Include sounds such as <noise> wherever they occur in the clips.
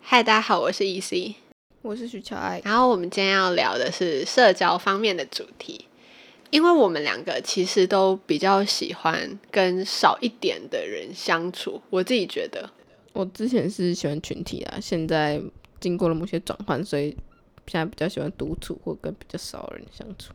嗨，大家好，我是 EC，我是徐乔爱。然后我们今天要聊的是社交方面的主题，因为我们两个其实都比较喜欢跟少一点的人相处。我自己觉得，我之前是喜欢群体啊，现在经过了某些转换，所以现在比较喜欢独处或跟比较少人相处。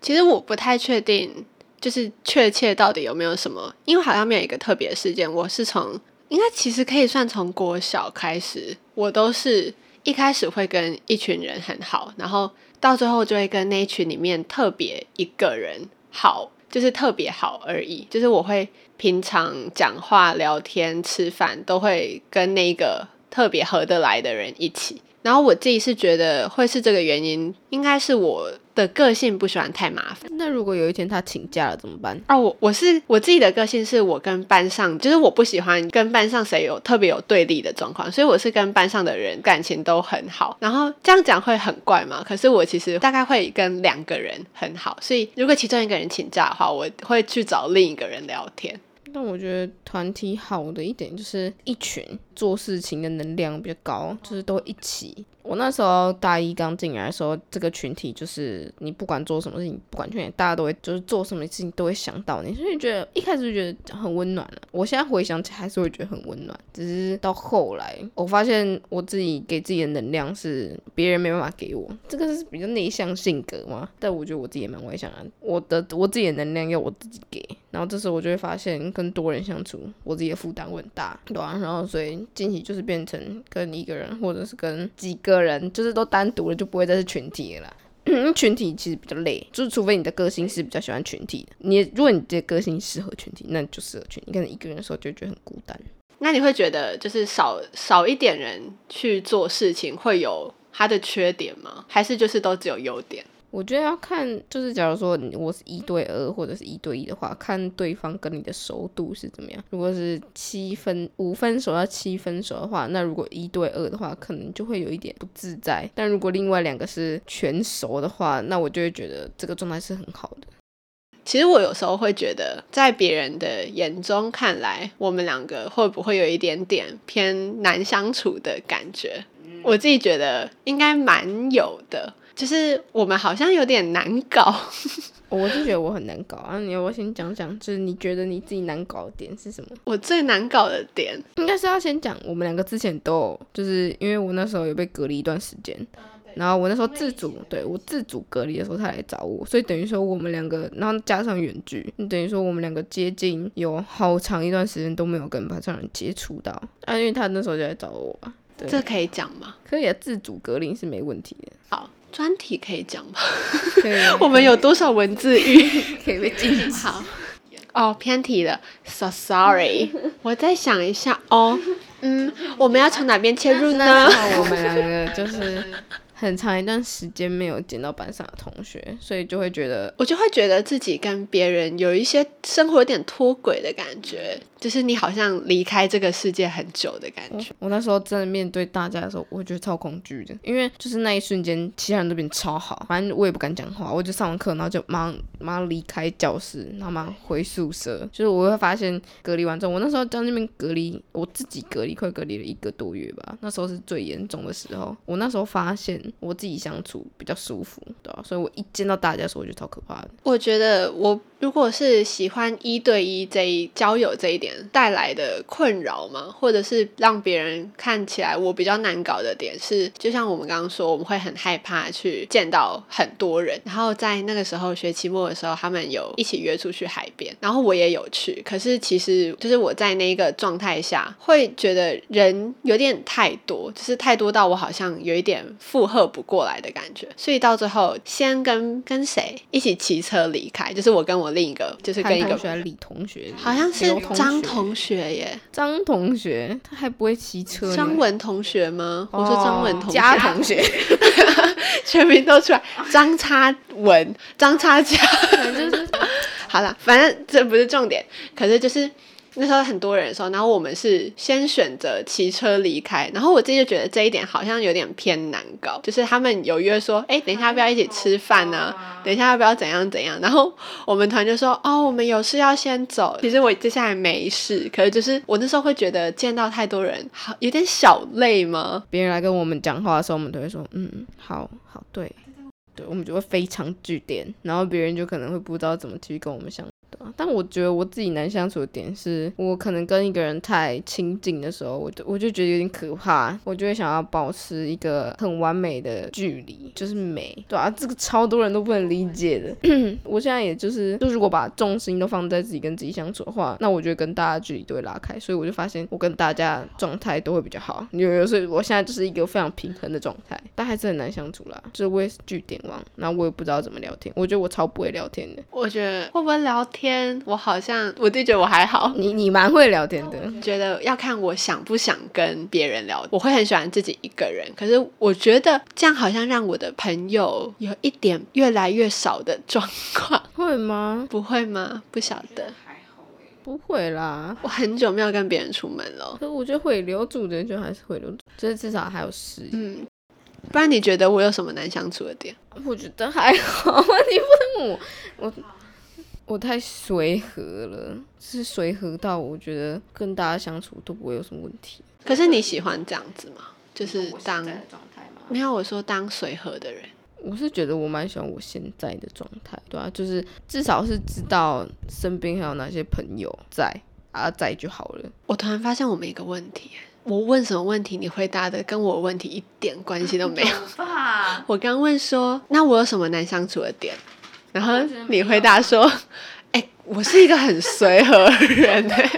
其实我不太确定，就是确切到底有没有什么，因为好像没有一个特别事件。我是从应该其实可以算从国小开始，我都是一开始会跟一群人很好，然后到最后就会跟那一群里面特别一个人好，就是特别好而已。就是我会平常讲话、聊天、吃饭都会跟那个特别合得来的人一起。然后我自己是觉得会是这个原因，应该是我的个性不喜欢太麻烦。那如果有一天他请假了怎么办？哦，我我是我自己的个性是我跟班上，就是我不喜欢跟班上谁有特别有对立的状况，所以我是跟班上的人感情都很好。然后这样讲会很怪嘛？可是我其实大概会跟两个人很好，所以如果其中一个人请假的话，我会去找另一个人聊天。但我觉得团体好的一点就是一群做事情的能量比较高，就是都一起。我那时候大一刚进来的时候，这个群体就是你不管做什么事情，不管去哪，大家都会就是做什么事情都会想到你，所以觉得一开始就觉得很温暖了。我现在回想起来还是会觉得很温暖，只是到后来我发现我自己给自己的能量是别人没办法给我，这个是比较内向性格嘛。但我觉得我自己也蛮外向的，我的我自己的能量要我自己给，然后这时候我就会发现跟多人相处，我自己的负担会很大，对啊？然后所以近期就是变成跟一个人或者是跟几个。人就是都单独了，就不会再是群体了。<coughs> 群体其实比较累，就是除非你的个性是比较喜欢群体的。你如果你的个性适合群体，那就适合群。你可能一个人的时候就觉得很孤单。那你会觉得就是少少一点人去做事情会有它的缺点吗？还是就是都只有优点？我觉得要看，就是假如说我是一对二或者是一对一的话，看对方跟你的熟度是怎么样。如果是七分五分熟到七分熟的话，那如果一对二的话，可能就会有一点不自在。但如果另外两个是全熟的话，那我就会觉得这个状态是很好的。其实我有时候会觉得，在别人的眼中看来，我们两个会不会有一点点偏难相处的感觉？我自己觉得应该蛮有的。就是我们好像有点难搞，<laughs> 我就觉得我很难搞啊！你要我先讲讲，就是你觉得你自己难搞的点是什么？我最难搞的点应该是要先讲，我们两个之前都有，就是因为我那时候有被隔离一段时间，然后我那时候自主，对我自主隔离的时候他来找我，所以等于说我们两个，然后加上远距，等于说我们两个接近有好长一段时间都没有跟班上人接触到啊，因为他那时候就来找我，这可以讲吗？可以啊，自主隔离是没问题的。好。专题可以讲吗？我们有多少文字狱 <laughs> 可以被禁？好，<laughs> 哦，偏题了，so sorry。我再想一下哦，嗯，我们要从哪边切入呢？我们两个就是。很长一段时间没有见到班上的同学，所以就会觉得，我就会觉得自己跟别人有一些生活有点脱轨的感觉，就是你好像离开这个世界很久的感觉。我那时候真的面对大家的时候，我觉得超恐惧的，因为就是那一瞬间，其他人都变超好，反正我也不敢讲话，我就上完课，然后就马上马上离开教室，然后马上回宿舍。就是我会发现隔离完之后，我那时候在那边隔离，我自己隔离快隔离了一个多月吧，那时候是最严重的时候。我那时候发现。我自己相处比较舒服，对吧？所以我一见到大家的时候，我就超可怕的。我觉得我。如果是喜欢一对一这一交友这一点带来的困扰吗？或者是让别人看起来我比较难搞的点是，就像我们刚刚说，我们会很害怕去见到很多人。然后在那个时候学期末的时候，他们有一起约出去海边，然后我也有去。可是其实就是我在那个状态下，会觉得人有点太多，就是太多到我好像有一点负荷不过来的感觉。所以到最后，先跟跟谁一起骑车离开，就是我跟我。另一个就是跟一个李同学，好像是张同学耶。张同学他还不会骑车。张文同学吗？我说张文同学。嘉同学，<laughs> 全名都出来。张差文，张差家。就是 <laughs> 好了，反正这不是重点。可是就是那时候很多人的时候，然后我们是先选择骑车离开，然后我自己就觉得这一点好像有点偏难搞，就是他们有约说，哎，等一下要不要一起吃饭呢？等一下要不要怎样怎样？然后我们团就说，哦，我们有事要先走。其实我接下来没事，可是就是我那时候会觉得见到太多人，好有点小累吗？别人来跟我们讲话的时候，我们都会说，嗯，好好，对，对，我们就会非常据点，然后别人就可能会不知道怎么继续跟我们相。但我觉得我自己难相处的点是，我可能跟一个人太亲近的时候，我就我就觉得有点可怕，我就会想要保持一个很完美的距离，就是美，对啊，这个超多人都不能理解的。<clears throat> 我现在也就是，就如果把重心都放在自己跟自己相处的话，那我觉得跟大家距离都会拉开，所以我就发现我跟大家状态都会比较好。有有所以我现在就是一个非常平衡的状态，但还是很难相处啦。就是我也是据点王，那我也不知道怎么聊天，我觉得我超不会聊天的。我觉得会不会聊天？天，我好像我自己觉得我还好，<laughs> 你你蛮会聊天的。觉得要看我想不想跟别人聊，我会很喜欢自己一个人。可是我觉得这样好像让我的朋友有一点越来越少的状况，<laughs> 会吗？不会吗？不晓得，不会啦。我很久没有跟别人出门了，可我觉得会留住的就还是会留住，就是至少还有适应。嗯，不然你觉得我有什么难相处的点？我觉得还好，<laughs> 你问我，我。我太随和了，是随和到我觉得跟大家相处都不会有什么问题。可是你喜欢这样子吗？就是当没有我说当随和的人，我是觉得我蛮喜欢我现在的状态，对啊，就是至少是知道身边还有哪些朋友在啊在就好了。我突然发现我们一个问题，我问什么问题，你回答的跟我问题一点关系都没有。<laughs> <laughs> 我刚问说，那我有什么难相处的点？然后你回答说：“哎，我是一个很随和的人。”哎，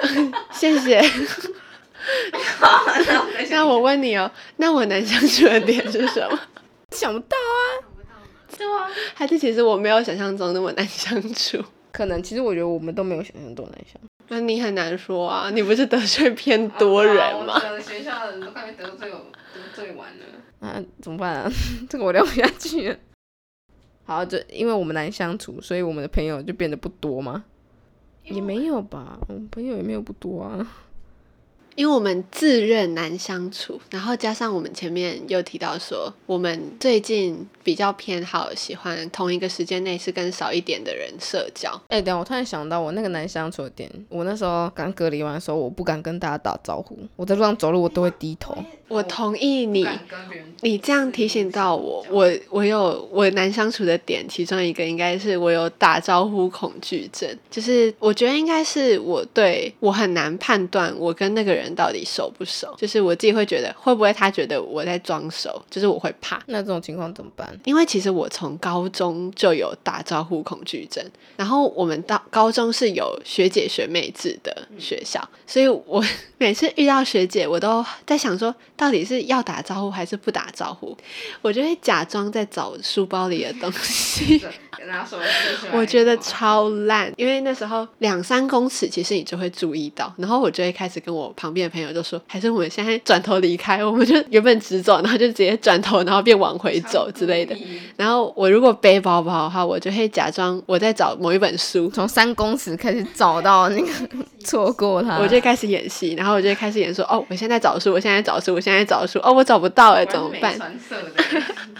不是，谢谢。<laughs> 那我问你哦，那我难相处的点是什么？想不到啊，对啊，还是其实我没有想象中那么难相处？可能其实我觉得我们都没有想象中难相处。那你很难说啊，你不是得罪偏多人吗？学校的人都快被得罪得罪完了。那怎么办啊？<laughs> 这个我聊不下去了。好，就因为我们难相处，所以我们的朋友就变得不多吗？也没有吧，我们朋友也没有不多啊。因为我们自认难相处，然后加上我们前面又提到说，我们最近比较偏好喜欢同一个时间内是跟少一点的人社交。哎，等我突然想到，我那个难相处的点，我那时候刚隔离完的时候，我不敢跟大家打招呼，我在路上走路我都会低头。我同意你，你这样提醒到我，我我有我难相处的点，其中一个应该是我有打招呼恐惧症，就是我觉得应该是我对我很难判断我跟那个人。到底熟不熟？就是我自己会觉得，会不会他觉得我在装熟？就是我会怕。那这种情况怎么办？因为其实我从高中就有打招呼恐惧症，然后我们到高中是有学姐学妹制的学校，所以我 <laughs> 每次遇到学姐，我都在想说，到底是要打招呼还是不打招呼？我就会假装在找书包里的东西。<laughs> 我觉得超烂，因为那时候两三公尺，其实你就会注意到，然后我就会开始跟我旁边的朋友就说，还是我们现在转头离开，我们就原本直走，然后就直接转头，然后变往回走之类的。然后我如果背包包的话，我就会假装我在找某一本书，从三公尺开始找到那个 <laughs> 错过它，我就开始演戏，然后我就开始演说，哦，我现在找书，我现在找书，我现在找书，哦，我找不到哎，怎么办？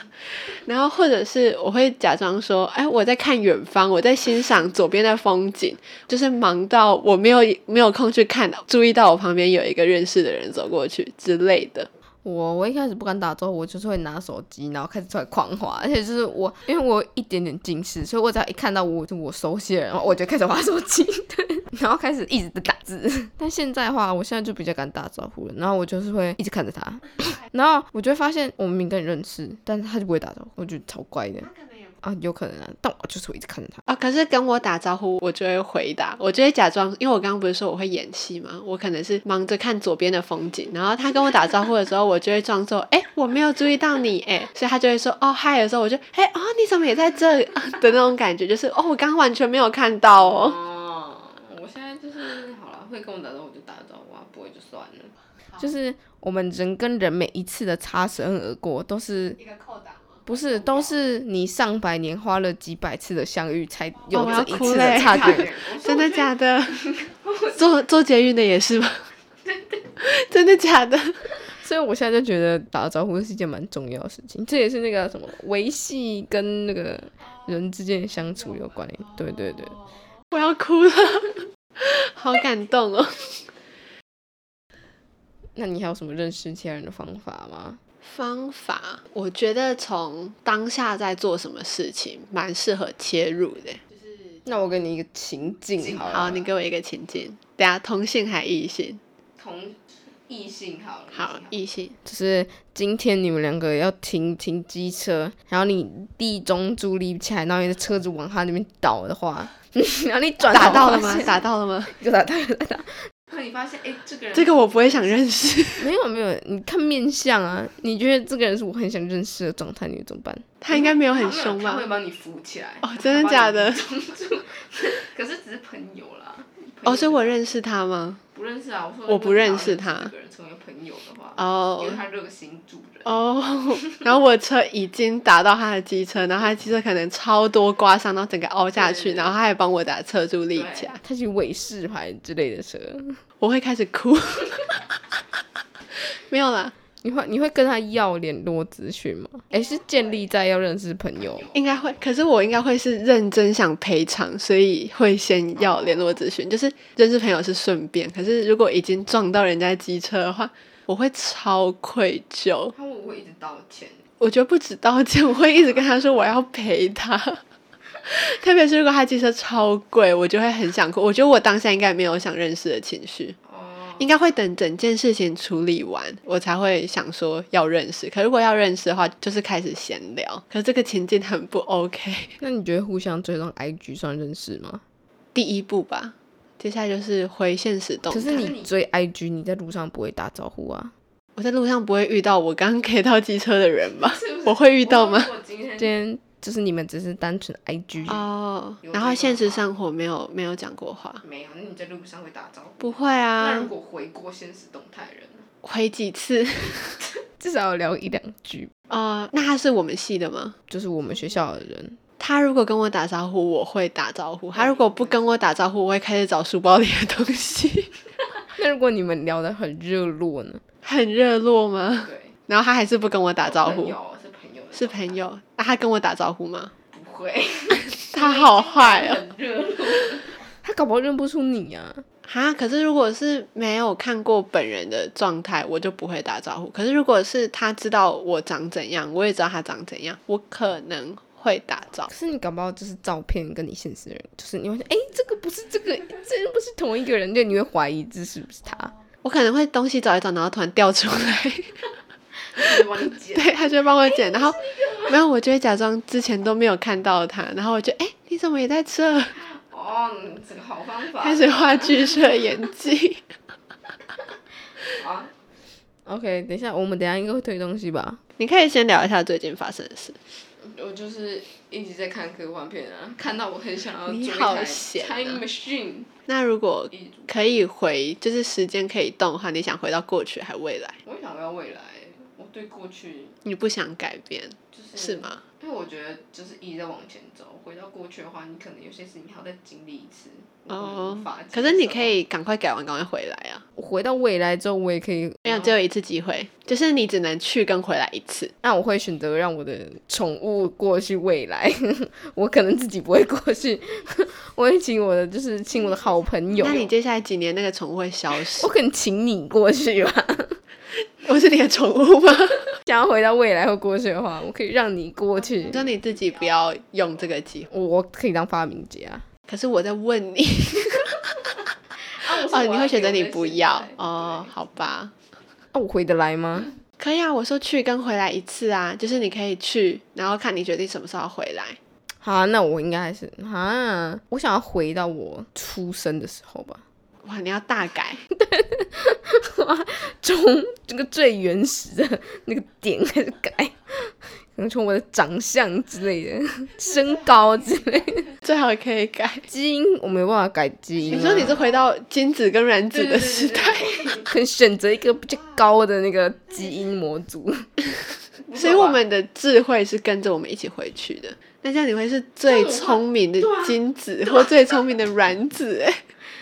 <laughs> 然后或者是我会假装说，哎，我在看远方，我在欣赏左边的风景，就是忙到我没有没有空去看，注意到我旁边有一个认识的人走过去之类的。我我一开始不敢打招呼，我就是会拿手机，然后开始出来狂滑，而且就是我，因为我一点点近视，所以我只要一看到我就我熟悉的人，我就开始滑手机，<laughs> 对，然后开始一直在打字。<laughs> 但现在的话，我现在就比较敢打招呼了，然后我就是会一直看着他，<coughs> 然后我就会发现我明明跟你认识，但是他就不会打招呼，我觉得超怪的。啊，有可能啊，但我就是会一直看着他啊。可是跟我打招呼，我就会回答，我就会假装，因为我刚刚不是说我会演戏吗？我可能是忙着看左边的风景，然后他跟我打招呼的时候，我就会装作 <laughs> 哎，我没有注意到你哎，所以他就会说哦嗨的时候，我就哎哦你怎么也在这 <laughs> 的那种感觉，就是哦我刚刚完全没有看到哦。哦，我现在就是好了，会跟我打招呼我就打招呼啊，不会就算了。就是我们人跟人每一次的擦身而过都是一个扣档。不是，都是你上百年花了几百次的相遇，才有这一次的差距。<laughs> 真的假的？<laughs> 做做捷运的也是吗？<laughs> 真的假的？所以我现在就觉得打招呼是一件蛮重要的事情，这也是那个什么维系跟那个人之间的相处有关联。对对对，我要哭了，好感动哦。那你还有什么认识其他人的方法吗？方法，我觉得从当下在做什么事情，蛮适合切入的。那我给你一个情境好了，好，你给我一个情境，等下同性还异性？同异性好了好，异性。就是今天你们两个要停停机车，然后你地中柱立不起来，然后你的车子往他那边倒的话，<laughs> 然后你转头打到了吗打到了吗？<laughs> 就打到了打到。你发现，哎、这个人这个我不会想认识。<laughs> 没有没有，你看面相啊，你觉得这个人是我很想认识的状态，你怎么办？他应该没有很凶吧？帮你扶起来。哦，真的假的？<laughs> 可是只是朋友啦。哦，所以我认识他吗？不认识啊，我说我不认识他这个人成为朋友的话，哦因为他热心。哦，然后我车已经打到他的机车，然后他的机车可能超多刮伤，然后整个凹下去，然后他还帮我打侧柱立起来，他去伟士牌之类的车，我会开始哭。<laughs> 没有啦，你会你会跟他要联络资讯吗？哎，是建立在要认识朋友吗。应该会，可是我应该会是认真想赔偿，所以会先要联络资讯，就是认识朋友是顺便，可是如果已经撞到人家机车的话，我会超愧疚。他会不会一直道歉？我觉得不止道歉，<laughs> 我会一直跟他说我要陪他。<laughs> 特别是如果他机车超贵，我就会很想哭。我觉得我当下应该没有想认识的情绪，哦，应该会等整件事情处理完，我才会想说要认识。可如果要认识的话，就是开始闲聊。可是这个情境很不 OK。<laughs> 那你觉得互相追踪 IG 算认识吗？第一步吧，接下来就是回现实动态。可是你追 IG，你在路上不会打招呼啊？我在路上不会遇到我刚 K 到机车的人吧？<laughs> 我会遇到吗？今天就是你们只是单纯 IG 哦，然后现实生活没有没有讲过话，没有，那你在路上会打招呼？不会啊，那如果回过现实动态人呢？回几次？<laughs> 至少要聊一两句。呃，那他是我们系的吗？就是我们学校的人，他如果跟我打招呼，我会打招呼；他如果不跟我打招呼，我会开始找书包里的东西。<laughs> 那如果你们聊得很热络呢？很热络吗？对，然后他还是不跟我打招呼，是朋友，是朋友。那他跟我打招呼吗？不会，<laughs> 他好坏哦！很热络。他搞不好认不出你啊！哈，可是如果是没有看过本人的状态，我就不会打招呼。可是如果是他知道我长怎样，我也知道他长怎样，我可能会打招呼可。是你搞不好就是照片跟你现实的人，就是你会说，哎、这个不是这个，这不是同一个人，就你会怀疑这是不是他。我可能会东西找一找，然后突然掉出来。对他就会帮我捡，然后没有，我就会假装之前都没有看到他，然后我就哎、你怎么也在这？哦，这个好方法。开始画剧社演技。<laughs> 啊。OK，等一下，我们等一下应该会推东西吧？你可以先聊一下最近发生的事。我就是一直在看科幻片啊，看到我很想要你好做一台闲啊 time machine。那如果可以回，就是时间可以动的话，你想回到过去还是未来？我也想要未来，我对过去你不想改变就是是吗？因为我觉得就是一直在往前走，回到过去的话，你可能有些事情还要再经历一次。哦可是你可以赶快改完，赶快回来啊！我回到未来之后，我也可以。没有，只有一次机会，就是你只能去跟回来一次。那我会选择让我的宠物过去未来，<laughs> 我可能自己不会过去，<laughs> 我会请我的就是请我的好朋友。那你接下来几年那个宠物会消失我？可能请你过去吧。<laughs> 我是你的宠物吗？想要回到未来或过去的话，我可以让你过去你。说你自己不要用这个机会，我我可以当发明家。可是我在问你，<laughs> 哦，你会选择你不要哦？好吧，啊，我回得来吗？可以啊。我说去跟回来一次啊，就是你可以去，然后看你决定什么时候回来。好啊、那我应该还是啊，我想要回到我出生的时候吧，哇，你要大改，<laughs> 从这个最原始的那个点开始改，可能从我的长相之类的、身高之类的，<laughs> 最好可以改。基因我没有办法改基因、啊。你说你是回到精子跟卵子的时代，可以选择一个比较高的那个基因模组，<laughs> 所以我们的智慧是跟着我们一起回去的。那这样你会是最聪明的精子，或最聪明的卵子哎。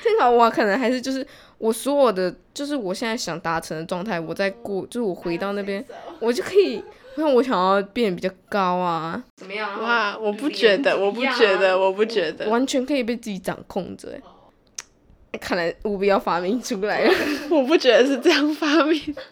正常我可能还是就是我所有的，就是我现在想达成的状态，我在过，就是我回到那边，我就可以，因为我想要变比较高啊。怎么样？哇，我不觉得，我不觉得，我不觉得，完全可以被自己掌控着。看来务必要发明出来了。<laughs> 我不觉得是这样发明的。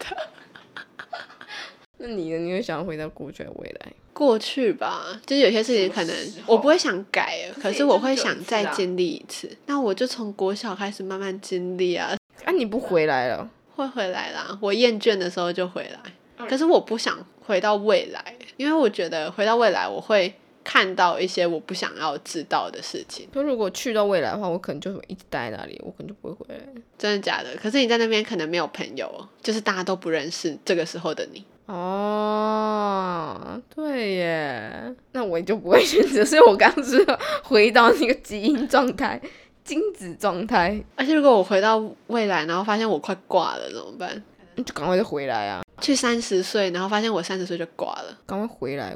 <laughs> 那你呢？你会想要回到过去还是未来？过去吧，就是有些事情可能我不会想改，可是我会想再经历一次。那我就从国小开始慢慢经历啊。啊，你不回来了？会回来啦，我厌倦的时候就回来。可是我不想回到未来，因为我觉得回到未来我会看到一些我不想要知道的事情。就如果去到未来的话，我可能就会一直待在那里，我可能就不会回来。真的假的？可是你在那边可能没有朋友，就是大家都不认识这个时候的你。哦，对耶，那我就不会选择。所以我刚刚是回到那个基因状态、精子状态。而且如果我回到未来，然后发现我快挂了，怎么办？你就赶快就回来啊！去三十岁，然后发现我三十岁就挂了，赶快回来。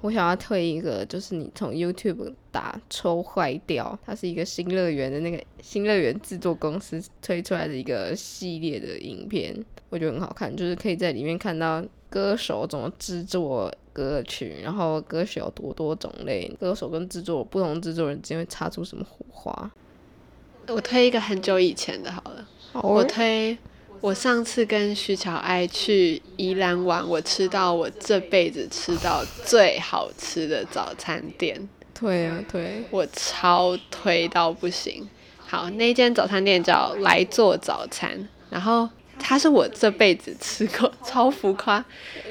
我想要推一个，就是你从 YouTube 打抽坏掉，它是一个新乐园的那个新乐园制作公司推出来的一个系列的影片，我觉得很好看，就是可以在里面看到歌手怎么制作歌曲，然后歌曲有多多种类，歌手跟制作不同制作人之间会擦出什么火花。我推一个很久以前的好了，我推。我上次跟徐巧爱去宜兰玩，我吃到我这辈子吃到最好吃的早餐店。对啊，对，我超推到不行。好，那间早餐店叫来做早餐，然后。它是我这辈子吃过超浮夸，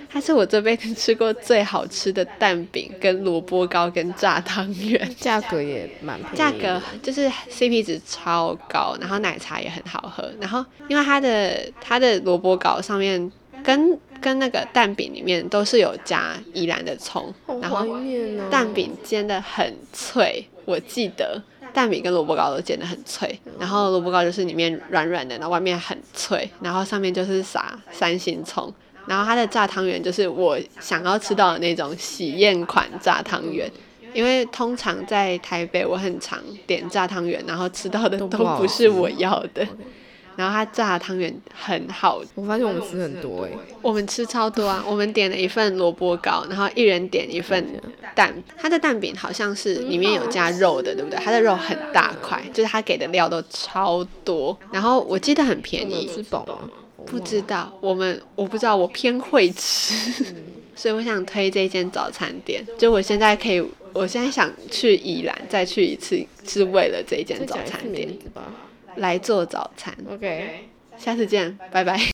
它是我这辈子吃过最好吃的蛋饼、跟萝卜糕、跟炸汤圆，价格也蛮便宜。价格就是 CP 值超高，然后奶茶也很好喝。然后因为它的它的萝卜糕上面跟跟那个蛋饼里面都是有加宜兰的葱，然后蛋饼煎的很脆，我记得。蛋饼跟萝卜糕都煎得很脆，然后萝卜糕就是里面软软的，然后外面很脆，然后上面就是撒三星葱，然后它的炸汤圆就是我想要吃到的那种喜宴款炸汤圆，因为通常在台北我很常点炸汤圆，然后吃到的都不是我要的。然后它炸汤圆很好，我发现我们吃很多哎，我们吃超多啊！我们点了一份萝卜糕，然后一人点一份蛋。它的蛋饼好像是里面有加肉的，对不对？它的肉很大块，就是它给的料都超多。然后我记得很便宜，吃饱吗？不知道，我们我不知道，我偏会吃，<laughs> 所以我想推这间早餐店。就我现在可以，我现在想去宜兰再去一次，是为了这一间早餐店。来做早餐。OK，下次见，拜拜。